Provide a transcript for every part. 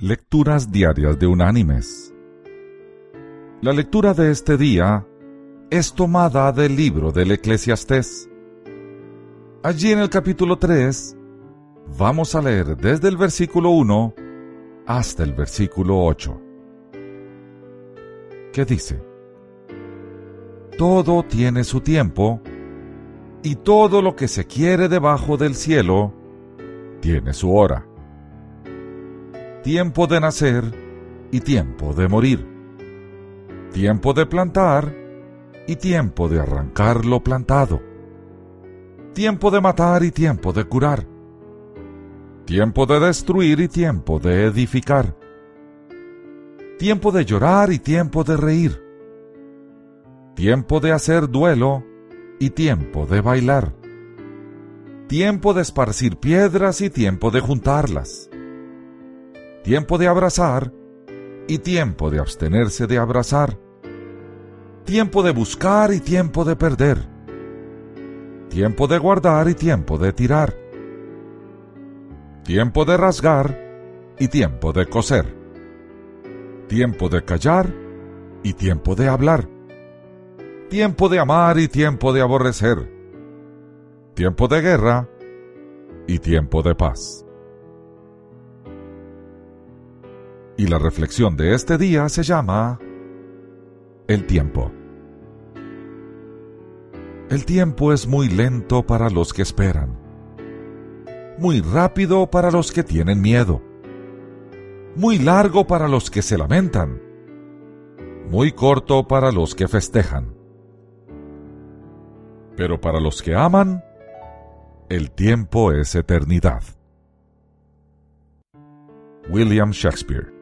Lecturas Diarias de Unánimes. La lectura de este día es tomada del libro del Eclesiastés. Allí en el capítulo 3 vamos a leer desde el versículo 1 hasta el versículo 8. ¿Qué dice? Todo tiene su tiempo y todo lo que se quiere debajo del cielo tiene su hora tiempo de nacer y tiempo de morir, tiempo de plantar y tiempo de arrancar lo plantado, tiempo de matar y tiempo de curar, tiempo de destruir y tiempo de edificar, tiempo de llorar y tiempo de reír, tiempo de hacer duelo y tiempo de bailar, tiempo de esparcir piedras y tiempo de juntarlas tiempo de abrazar y tiempo de abstenerse de abrazar, tiempo de buscar y tiempo de perder, tiempo de guardar y tiempo de tirar, tiempo de rasgar y tiempo de coser, tiempo de callar y tiempo de hablar, tiempo de amar y tiempo de aborrecer, tiempo de guerra y tiempo de paz. Y la reflexión de este día se llama El tiempo. El tiempo es muy lento para los que esperan, muy rápido para los que tienen miedo, muy largo para los que se lamentan, muy corto para los que festejan. Pero para los que aman, el tiempo es eternidad. William Shakespeare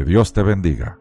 Que Dios te bendiga.